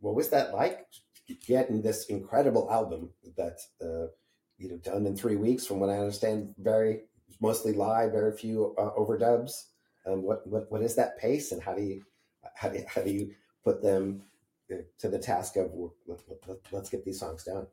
what was that like getting this incredible album that uh, you know done in three weeks from what i understand very mostly live very few uh, overdubs? Um, what, what what is that pace and how do you how do you, how do you put them uh, to the task of let, let, let's get these songs done?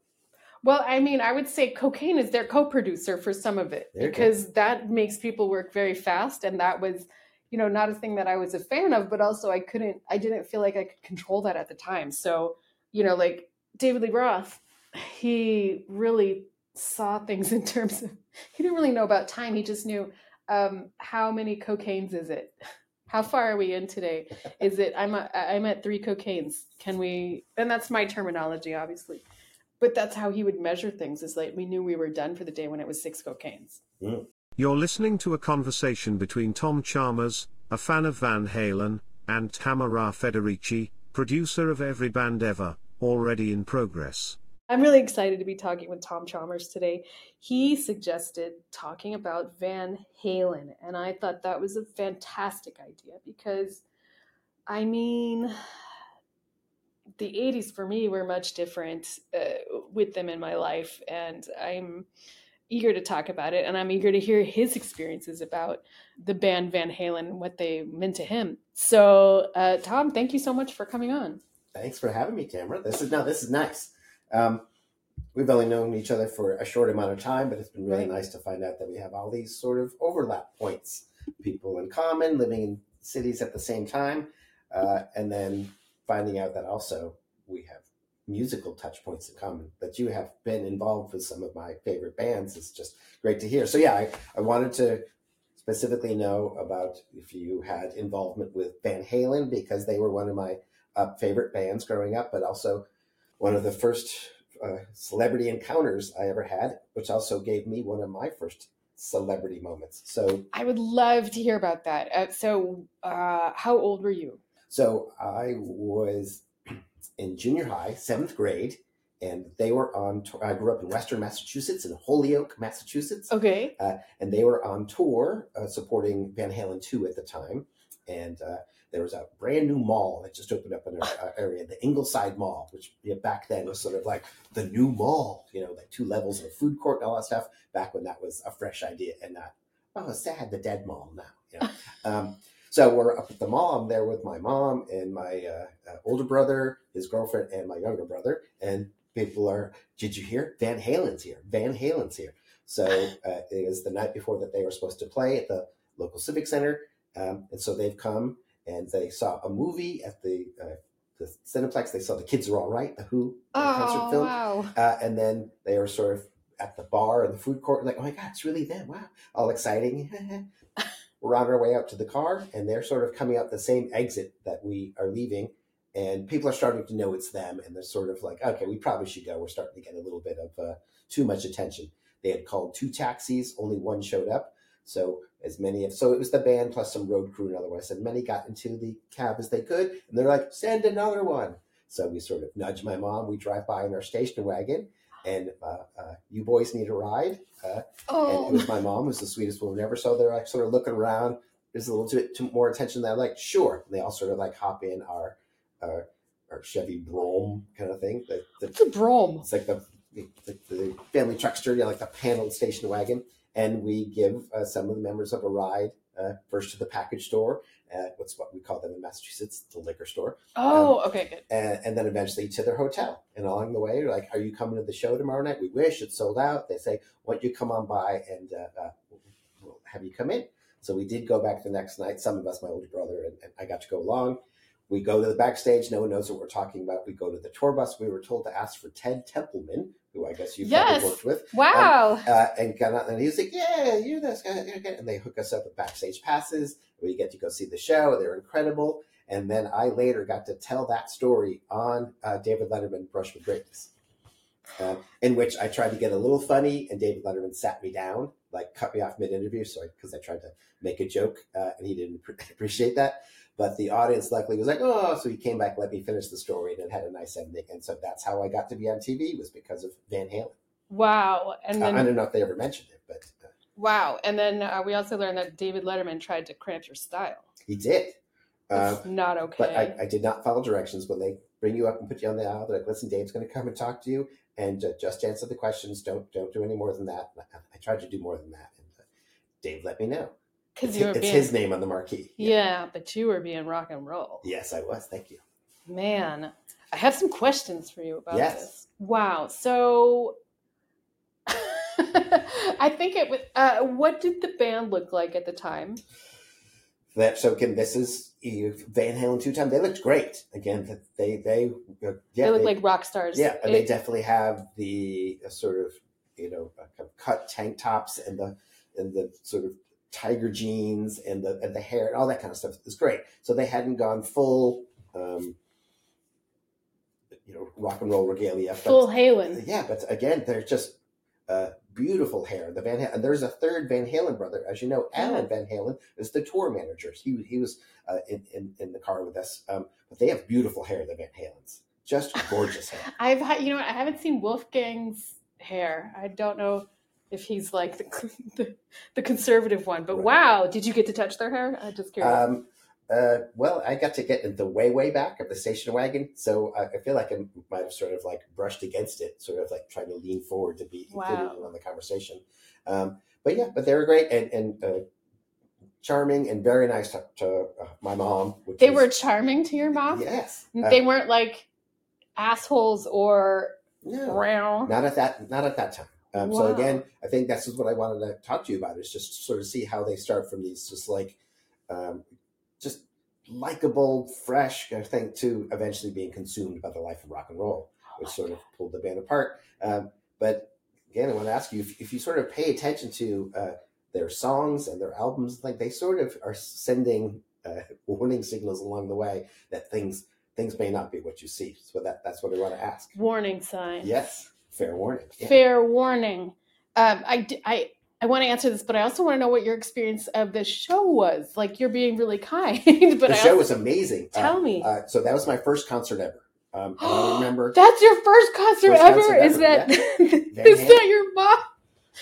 Well, I mean, I would say Cocaine is their co-producer for some of it because that makes people work very fast, and that was, you know, not a thing that I was a fan of, but also I couldn't, I didn't feel like I could control that at the time. So, you know, like David Lee Roth, he really saw things in terms of he didn't really know about time. He just knew um, how many cocaines is it? How far are we in today? Is it I'm a, I'm at three cocaines? Can we? And that's my terminology, obviously. But that's how he would measure things. Is like we knew we were done for the day when it was six cocaines. Mm. You're listening to a conversation between Tom Chalmers, a fan of Van Halen, and Tamara Federici, producer of Every Band Ever, already in progress. I'm really excited to be talking with Tom Chalmers today. He suggested talking about Van Halen, and I thought that was a fantastic idea because, I mean, the 80s for me were much different uh, with them in my life, and I'm eager to talk about it, and I'm eager to hear his experiences about the band Van Halen and what they meant to him. So, uh, Tom, thank you so much for coming on. Thanks for having me, Tamara. This is no, this is nice. Um, we've only known each other for a short amount of time, but it's been really right. nice to find out that we have all these sort of overlap points, people in common, living in cities at the same time, uh, and then finding out that also we have musical touch points in common. That you have been involved with some of my favorite bands is just great to hear. So yeah, I, I wanted to specifically know about if you had involvement with Van Halen because they were one of my uh, favorite bands growing up, but also one of the first uh, celebrity encounters I ever had, which also gave me one of my first celebrity moments. So I would love to hear about that. Uh, so, uh, how old were you? So I was in junior high, seventh grade, and they were on. Tour. I grew up in Western Massachusetts, in Holyoke, Massachusetts. Okay. Uh, and they were on tour uh, supporting Van Halen two at the time, and uh, there was a brand new mall that just opened up in our area, the Ingleside Mall, which you know, back then was sort of like the new mall, you know, like two levels of a food court and all that stuff. Back when that was a fresh idea and not, oh, sad, the dead mall now. You know? um, so we're up at the mall. I'm there with my mom and my uh, uh, older brother, his girlfriend, and my younger brother. And people are, did you hear? Van Halen's here. Van Halen's here. So uh, it was the night before that they were supposed to play at the local civic center. Um, and so they've come and they saw a movie at the uh, the Cineplex. They saw The Kids Are All Right, the Who oh, concert film. Wow. Uh, and then they were sort of at the bar and the food court, like, oh my God, it's really them. Wow. All exciting. we're on our way out to the car, and they're sort of coming out the same exit that we are leaving. And people are starting to know it's them, and they're sort of like, okay, we probably should go. We're starting to get a little bit of uh, too much attention. They had called two taxis, only one showed up. So as many of so it was the band plus some road crew and otherwise and many got into the cab as they could and they're like send another one so we sort of nudge my mom we drive by in our station wagon and uh, uh, you boys need a ride uh, oh. and it was my mom who's the sweetest woman ever. So they're like sort of looking around. There's a little bit more attention than I'm like sure. And they all sort of like hop in our our, our Chevy Brougham kind of thing. The, the, it's a Brougham it's like the, the, the family truckster you know, like the paneled station wagon. And we give uh, some of the members of a ride first to the package store. Uh, what's what we call them in Massachusetts, the liquor store. Oh, um, okay, good. And, and, then eventually to their hotel. And along the way, like, "Are you coming to the show tomorrow night?" We wish it's sold out. They say, "Why don't you come on by and uh, uh, we'll have you come in?" So we did go back the next night. Some of us, my older brother and, and I, got to go along. We go to the backstage. No one knows what we're talking about. We go to the tour bus. We were told to ask for Ted Templeman, who I guess you've yes. worked with. Wow. Um, uh, and got out, and he was like, "Yeah, you're this guy." And they hook us up with backstage passes. We get to go see the show. They're incredible. And then I later got to tell that story on uh, David Letterman Brush with Greatness, uh, in which I tried to get a little funny, and David Letterman sat me down, like cut me off mid interview, so because I, I, tried to make a joke, uh, and he didn't appreciate that. But the audience luckily was like, oh, so he came back, let me finish the story, and it had a nice ending. And so that's how I got to be on TV was because of Van Halen. Wow! And then, uh, I don't know if they ever mentioned it, but uh, wow! And then uh, we also learned that David Letterman tried to cramp your style. He did. It's uh, not okay. But I, I, did not follow directions when they bring you up and put you on the aisle. They're like, listen, Dave's going to come and talk to you, and uh, just answer the questions. Don't don't do any more than that. I, I tried to do more than that, and uh, Dave let me know. Because It's, you were it's being his name on the marquee. yeah, but you were being rock and roll. Yes, I was. Thank you. Man, I have some questions for you about Yes. this. Wow. So I think it was uh, what did the band look like at the time? That so again, this is Van Halen two time. They looked great. Again, they they uh, yeah they look they- like rock stars. Yeah, and they definitely have the uh, sort of you know uh, kind of cut tank tops and the and the sort of tiger jeans and the and the hair and all that kind of stuff is great. So they hadn't gone full, um, you know, rock and roll regalia. Full Halen. yeah, but again, they're just uh, beautiful hair. The Van Halen, and there's a third Van Halen brother, as you know, Alan Van Halen is the tour manager. He he was uh, in, in in the car with us. Um, but they have beautiful hair, the Van Halens, just gorgeous hair. I've had, you know, what, I haven't seen Wolfgang's hair. I don't know if he's like the the, the conservative one, but wow, did you get to touch their hair? I'm just curious. Um, uh, well, I got to get in the way, way back of the station wagon, so I, I feel like I might have sort of like brushed against it, sort of like trying to lean forward to be included Wow. in on the conversation. Um, but yeah, but they were great and, and uh, charming and very nice to, to uh, my mom. They is- were charming to your mom. yes, Uh, They weren't like assholes or no, round. not at that, not at that time. Um, So again, I think this is what I wanted to talk to you about is just sort of see how they start from these just like um, just likable, fresh kind of thing to eventually being consumed by the life of rock and roll, which sort of pulled the band apart. Um, but again, I want to ask you if, if you sort of pay attention to uh, their songs and their albums, like they sort of are sending uh, warning signals along the way that things things may not be what you see. So that that's what I want to ask. warning sign. Yes, fair warning. Yeah. Fair warning. Um, I, I, I want to answer this, but I also want to know what your experience of the show was. Like you're being really kind, but the I show was amazing. Uh, tell me. Uh, so that was my first concert ever. Um, I remember. That's your first concert First ever. concert is ever, that Van is that your mom?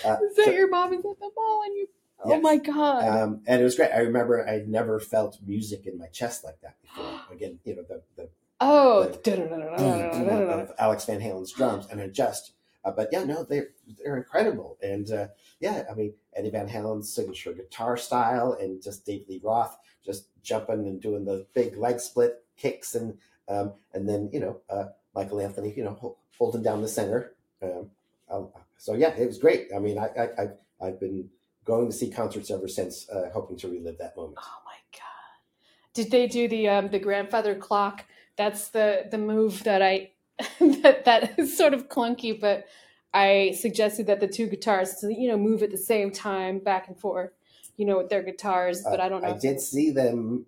uh, Is that so- your mom is at the mall and you? Oh my god! um, and it was great. I remember I never felt music in my chest like that before. Again, you know the the oh, boom of Alex Van Halen's drums, and it just. Uh, but yeah, no, they're they're incredible, and uh, yeah, I mean Eddie Van Halen's signature guitar style, and just Dave Lee Roth just jumping and doing the big leg split kicks, and um, and then you know uh, Michael Anthony, you know, hol- holding down the center. Um, so yeah, it was great. I mean, I, I I've, I've been going to see concerts ever since, uh, hoping to relive that moment. Oh my god! Did they do the um the grandfather clock? That's the the move that I that that is sort of clunky, but I suggested that the two guitars you know move at the same time back and forth, you know, with their guitars. But I don't know. Uh, I did see them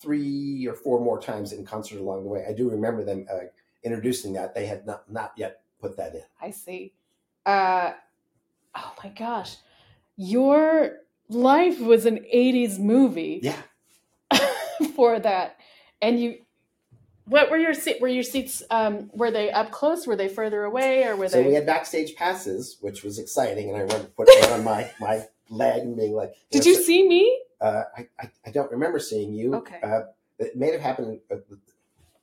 three or four more times in concert along the way. I do remember them uh, introducing that. They had not not yet put that in. I see. Uh, oh my gosh, your life was an '80s movie. Yeah, for that. And you, what were your seat? Were your seats? Um, were they up close? Were they further away, or were so they? we had backstage passes, which was exciting, and I remember putting it on my my leg and being like, Did know, you so- see me? Uh, I, I I don't remember seeing you. Okay. Uh, it may have happened uh,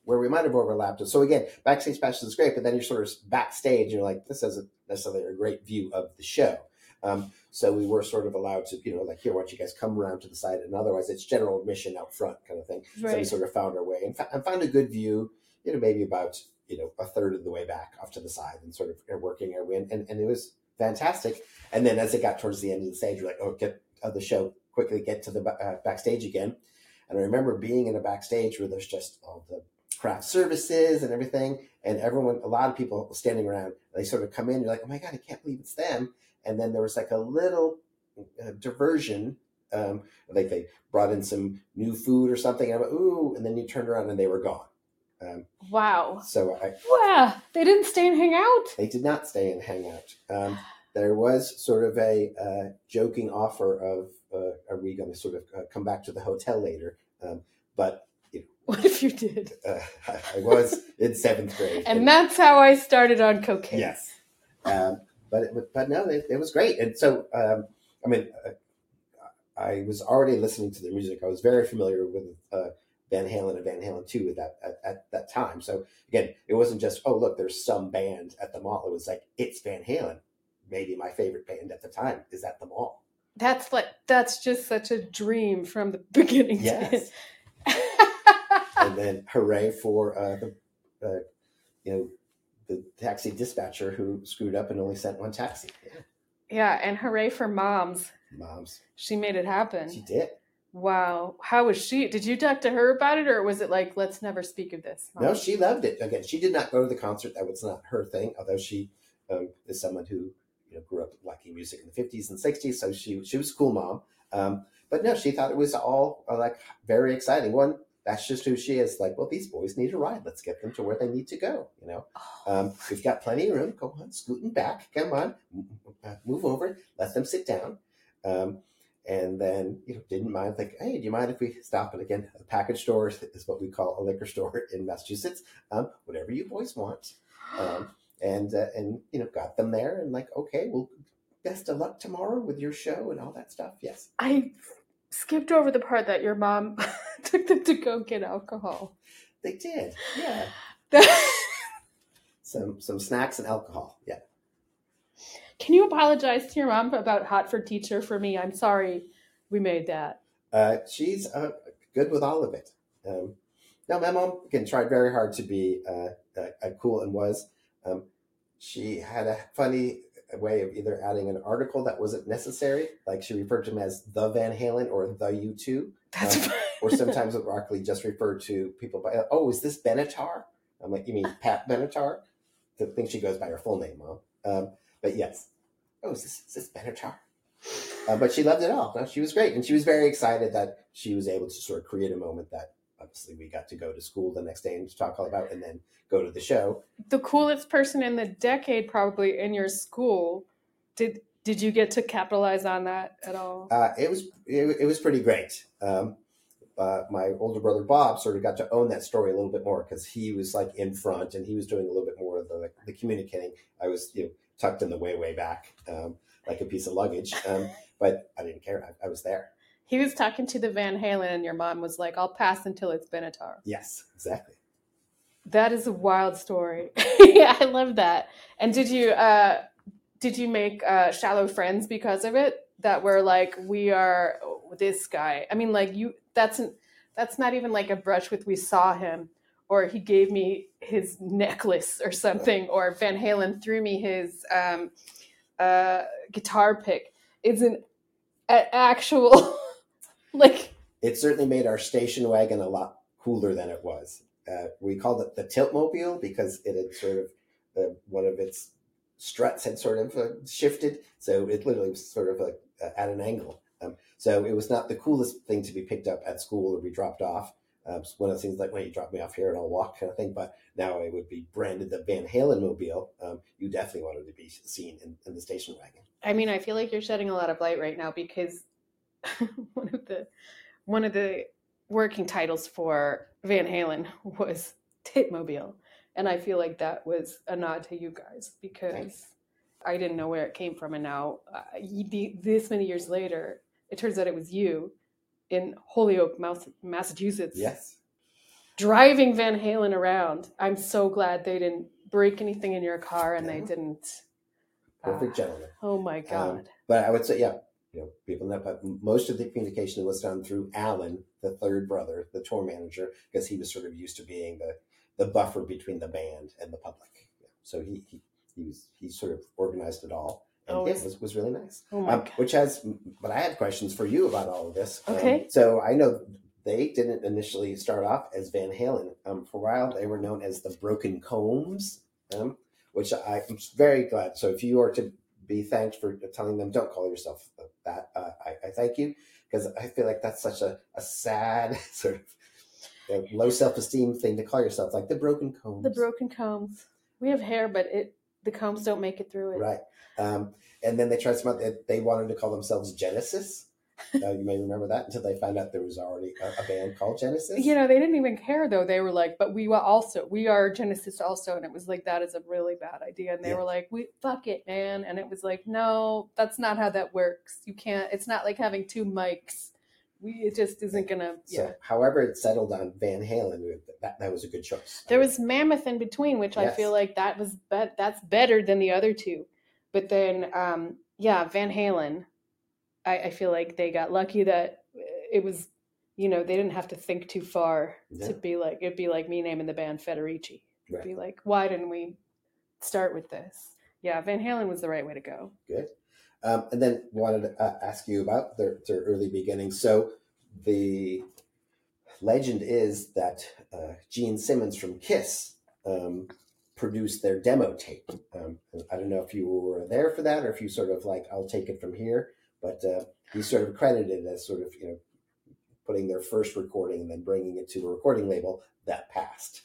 where we might have overlapped. So again, backstage passes is great, but then you're sort of backstage. And you're like, this isn't necessarily a great view of the show. Um, so we were sort of allowed to, you know, like here, why don't you guys come around to the side? And otherwise, it's general admission out front, kind of thing. So we sort of found our way and, fa- and found a good view. You know, maybe about you know a third of the way back off to the side, and sort of working our way in. And, and it was fantastic. And then as it got towards the end of the stage, we're like, oh, get of the show quickly get to the uh, backstage again. And I remember being in a backstage where there's just all the craft services and everything, and everyone, a lot of people standing around. They sort of come in, you're like, oh my god, I can't believe it's them. And then there was like a little uh, diversion. Um, like they brought in some new food or something. And I went, ooh, and then you turned around and they were gone. Um, Wow. so I, Wow. They didn't stay and hang out. they did not stay and hang out. Um, there was sort of a uh, joking offer of, uh, are we going to sort of uh, come back to the hotel later? Um, but What if you did? uh, I was in seventh grade. And that's how I started on cocaine. yes. But, it, but no, it, it was great. And so, um, I mean, uh, I was already listening to the music. I was very familiar with uh, Van Halen and Van Halen 2 at that at, at, that time. So again, it wasn't just, oh look, there's some band at the mall. It was like, it's Van Halen. Maybe my favorite band at the time is at the mall. That's like that's just such a dream from the beginning. Yes. and then hooray for uh, the uh, you know the taxi dispatcher who screwed up and only sent one taxi. Yeah. yeah, and hooray for moms. Moms. She made it happen. She did. Wow. How was she? Did you talk to her about it or was it like, let's never speak of this? Mom? No, she loved it. Again, she did not go to the concert. That was not her thing, although she um, is someone who you know grew up liking music in the 50s and 60s. So she, she was a cool mom. Um, but no, she thought it was all uh, like very exciting. One, that's just who she is. Like, well, these boys need a ride. Let's get them to where they need to go. You know, oh. um, we've got plenty of room. Go on, scooting back. Come on, move over. Let them sit down. Um, and then you know didn't mind like hey do you mind if we stop and again a package store is what we call a liquor store in massachusetts um, whatever you boys want um, and uh, and you know got them there and like okay well best of luck tomorrow with your show and all that stuff yes i skipped over the part that your mom took them to go get alcohol they did yeah some some snacks and alcohol yeah can you apologize to your mom about Hot for Teacher for me? I'm sorry we made that. Uh, she's uh, good with all of it. Um, now, my mom again tried very hard to be uh, uh, cool and was. Um, she had a funny way of either adding an article that wasn't necessary, like she referred to him as the Van Halen or the U2. That's um, or sometimes with Rock Lee just referred to people by, oh, is this Benatar? I'm like, you mean Pat Benatar? The think she goes by her full name, mom. Um, but yes, oh, is this, is this Benatar? Uh, but she loved it all. No, she was great. And she was very excited that she was able to sort of create a moment that obviously we got to go to school the next day and talk all about and then go to the show. The coolest person in the decade probably in your school. Did did you get to capitalize on that at all? Uh, it was it, it, was pretty great. Um, uh, my older brother Bob sort of got to own that story a little bit more because he was like in front and he was doing a little bit more of the, like, the communicating. I was you know tucked in the way way back, um, like a piece of luggage. Um, but I didn't care. I, I, was there. He was talking to the Van Halen, and your mom was like, "I'll pass until it's Benatar." Yes, exactly. That is a wild story. yeah, I love that. And did you uh, did you make uh, shallow friends because of it? That were like, we are oh, this guy. I mean, like you. That's an, that's not even like a brush with we saw him or he gave me his necklace or something, or Van Halen threw me his um, uh, guitar pick. It's an a- actual like. It certainly made our station wagon a lot cooler than it was. Uh, we called it the Tiltmobile because it had sort of uh, one of its struts had sort of uh, shifted, so it literally was sort of like uh, at an angle. Um, so it was not the coolest thing to be picked up at school or be dropped off. Um, one of the things like, when you drop me off here and I'll walk kind of thing. But now it would be branded the Van Halen mobile. Um, you definitely wanted to be seen in, in, the station wagon. I mean, I feel like you're shedding a lot of light right now because one of the one of the working titles for Van Halen was Mobile, and I feel like that was a nod to you guys because Thanks. I didn't know where it came from, and now uh, this many years later, it turns out it was you in Holyoke, Massachusetts. Yes. Driving Van Halen around. I'm so glad they didn't break anything in your car and they didn't. Perfect uh, gentleman. Oh my um, God. Um, but I would say, yeah, you know, people know, but most of the communication was done through Alan, the third brother, the tour manager, because he was sort of used to being the, the buffer between the band and the public. Yeah. So he, he, he was, he sort of organized it all and oh, it was, was really nice. Oh my um, which has, but I had questions for you about all of this. Um, okay. Um, so I know they didn't initially start off as Van Halen. Um, for a while, they were known as the Broken Combs, um, which I, am very glad. So if you are to be thanked for telling them, don't call yourself that, uh, I, I, thank you because I feel like that's such a, a sad sort of low self esteem thing to call yourself, like the Broken Combs. The Broken Combs. We have hair, but it the combs don't make it through it. Right. Um, and then they tried some other, they wanted to call themselves Genesis. Uh, you may remember that until they found out there was already a, a, band called Genesis. You know, they didn't even care though. They were like, "But we were also we are Genesis also," and it was like that is a really bad idea. And they yeah. were like, "We fuck it, man," and it was like, "No, that's not how that works. You can't. It's not like having two mics. we it just isn't gonna. So, yeah. however, it settled on Van Halen. That, that was a good choice. There was Mammoth in between, which I feel like that was bet that's better than the other two. But then, um, yeah, Van Halen, I, I feel like they got lucky that it was, you know, they didn't have to think too far Yeah. to be like it'd be like me naming the band Federici. It'd Right. be like, why didn't we start with this? Yeah, Van Halen was the right way to go. Good. Um, and then wanted to uh, ask you about their, their early beginnings. So the legend is that uh, Gene Simmons from Kiss um, produced their demo tape. Um, I don't know if you were there for that or if you sort of like, I'll take it from here, but uh, he's sort of credited as sort of, you know, putting their first recording and then bringing it to a recording label that passed.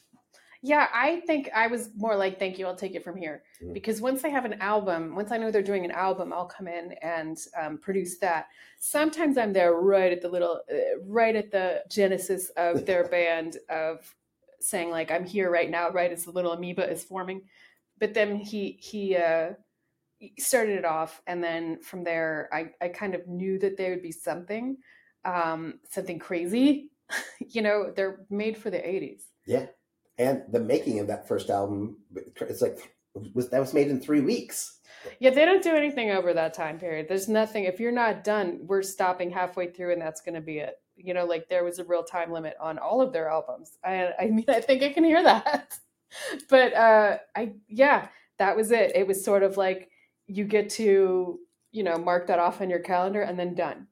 Yeah, I think I was more like, thank you, I'll take it from here. Mhm. Because once they have an album, once I know they're doing an album, I'll come in and um, produce that. Sometimes I'm there right at the little, uh, right at the genesis of their band of saying like, I'm here right now, right as the little amoeba is forming. But then he, he, uh, he started it off. And then from there, I, I kind of knew that there would be something, um, something crazy. you know, they're made for the 80s. Yeah. And the making of that first album, it's like, was that was made in three weeks. Yeah, they don't do anything over that time period. There's nothing. If you're not done, we're stopping halfway through, and that's going to be it. You know, like there was a real time limit on all of their albums. I, I mean, I think I can hear that. But uh, I, yeah, that was it. It was sort of like you get to, you know, mark that off on your calendar, and then done.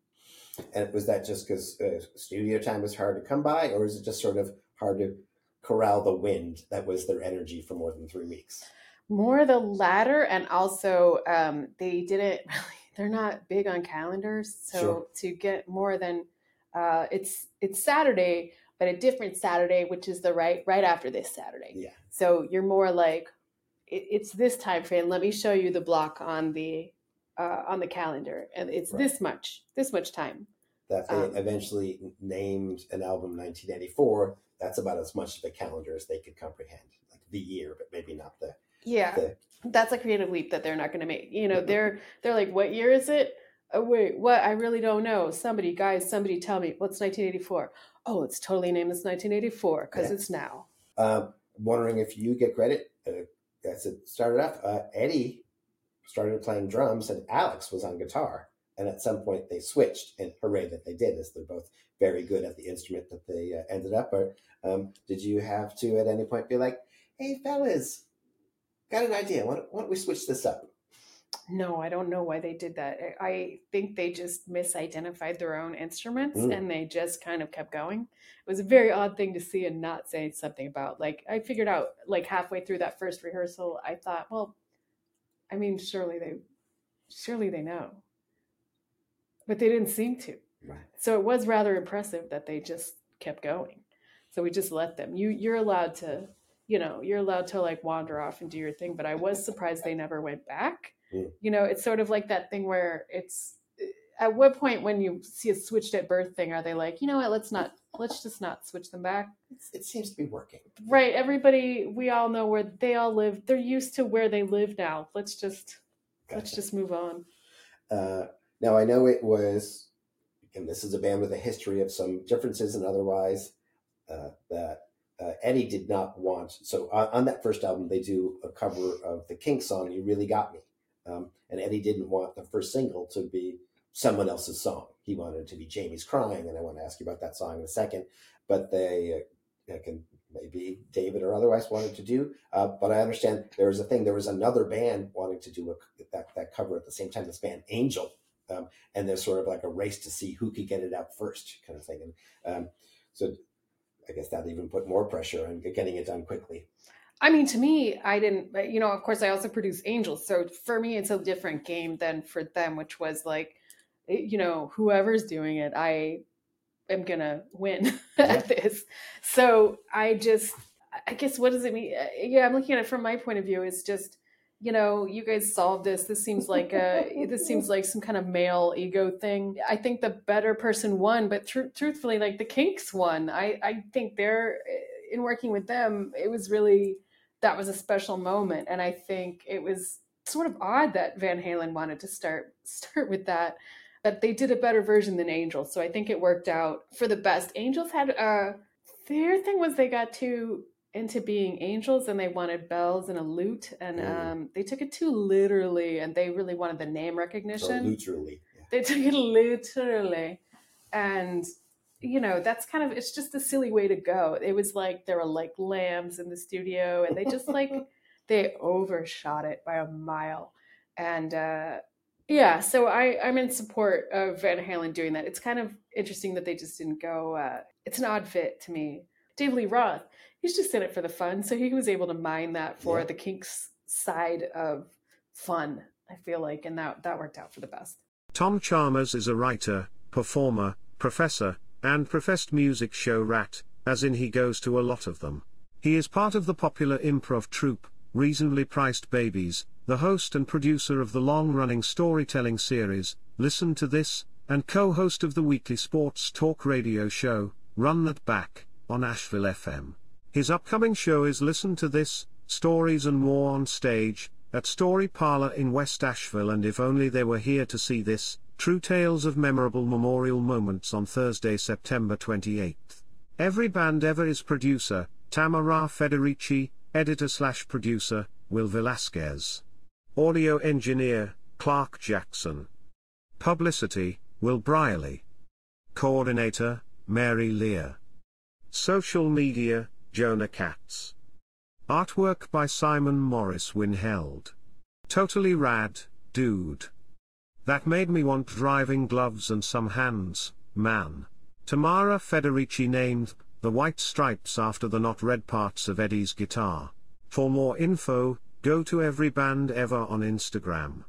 And was that just because uh, studio time was hard to come by, or is it just sort of hard to corral the wind that was their energy for more than three weeks? More the latter, and also um, they didn't really. They're not big on calendars, so Sure. to get more than uh, it's it's Saturday, but a different Saturday, which is the right right after this Saturday. Yeah. So you're more like it, it's this time frame. Let me show you the block on the uh, on the calendar, and it's Right. this much this much time. That they Um, eventually named an album 1984. That's about as much of a calendar as they could comprehend, like the year, but maybe not the. Yeah, the that's a creative leap that they're not going to make. You know, they're they're like, what year is it? Oh wait, what? I really don't know. Somebody, guys, somebody tell me. What's 1984? Oh, it's totally named as 1984 because Yeah. it's now. Um, wondering if you get credit. Uh, as it started off, uh, Eddie started playing drums and Alex was on guitar. And at some point they switched, and hooray that they did, as they're both very good at the instrument that they uh, ended up. Or um, did you have to at any point be like, "Hey fellas, got an idea? Why don't, why don't we switch this up?" No, I don't know why they did that. I- think they just misidentified their own instruments Mm. and they just kind of kept going. It was a very odd thing to see and not say something about. Like I figured out like halfway through that first rehearsal, I thought, well, I mean, surely they surely they know. But they didn't seem to. Right. So it was rather impressive that they just kept going. So we just let them. You you're allowed to, you know, you're allowed to like wander off and do your thing, but I was surprised they never went back. You know, it's sort of like that thing where it's at what point when you see a switched at birth thing are they like, you know what, let's not let's just not switch them back. It's, it seems to be working. Right, everybody we all know where they all live. They're used to where they live now. Let's just let's just move on. Uh, now I know it was, and this is a band with a history of some differences and otherwise. Uh, that uh, Eddie did not want. So on, on that first album, they do a cover of the Kinks song "You Really Got Me," um, and Eddie didn't want the first single to be someone else's song. He wanted it to be Jamie's "Crying," and I want to ask you about that song in a second. But they uh, can maybe David or otherwise wanted to do. Uh, but I understand there was a thing. There was another band wanting to do a, that that cover at the same time. This band Angel, um, and there's sort of like a race to see who could get it out first, kind of thing. And um, so I guess that even put more pressure on getting it done quickly. I mean, to me, I didn't, you know, of course, I also produce Angels. So for me, it's a different game than for them, which was like, eh, you know, whoever's doing it, I am going to win at this. So I just, I guess, what does it mean? Uh, Yeah, I'm looking at it from my point of view. It's just, you know, you guys solved this. This seems like a, this seems like some kind of male ego thing. I think the better person won, but tru- truthfully, like the Kinks won. I, I think they're, eh, in working with them, it was really, that was a special moment and i think it was sort of odd that van halen wanted to start start with that but they did a better version than Angels, so I think it worked out for the best. Angels had a uh, their thing was they got too into being angels and they wanted bells and a lute and mm. um, they took it too literally and they really wanted the name recognition. So literally. Yeah. They took it literally. And you know, that's kind of it's just a silly way to go. It was like there were like lambs in the studio and they just like they overshot it by a mile. And uh yeah, so I, I'm in support of Van Halen doing that. It's kind of interesting that they just didn't go. Uh, it's an odd fit to me. Dave Lee Roth, he's just in it for the fun, so he was able to mine that for yeah. the Kinks side of fun. I feel like, and that that worked out for the best. Tom Chalmers is a writer, performer, professor, and professed music show rat, as in he goes to a lot of them. He is part of the popular improv troupe, Reasonably Priced Babies, the host and producer of the long-running storytelling series, Listen to This, and co-host of the weekly sports talk radio show, Run That Back, on Asheville FM. His upcoming show is Listen to This, Stories and More on Stage, at Story Parlor in West Asheville and if only they were here to see this, True Tales of Memorable Memorial Moments on Thursday, September 28. Every band ever is producer, Tamara Federici, editor slash producer, Will Velasquez. Audio engineer, Clark Jackson. Publicity, Will Brierly. Coordinator, Mary Leer. Social media, Jonah Katz. Artwork by Simon Morris Winheld. Totally rad, dude. That made me want driving gloves and some hands, man. Tamara Federici named the white stripes after the not red parts of Eddie's guitar. For more info, Go to every band ever on Instagram.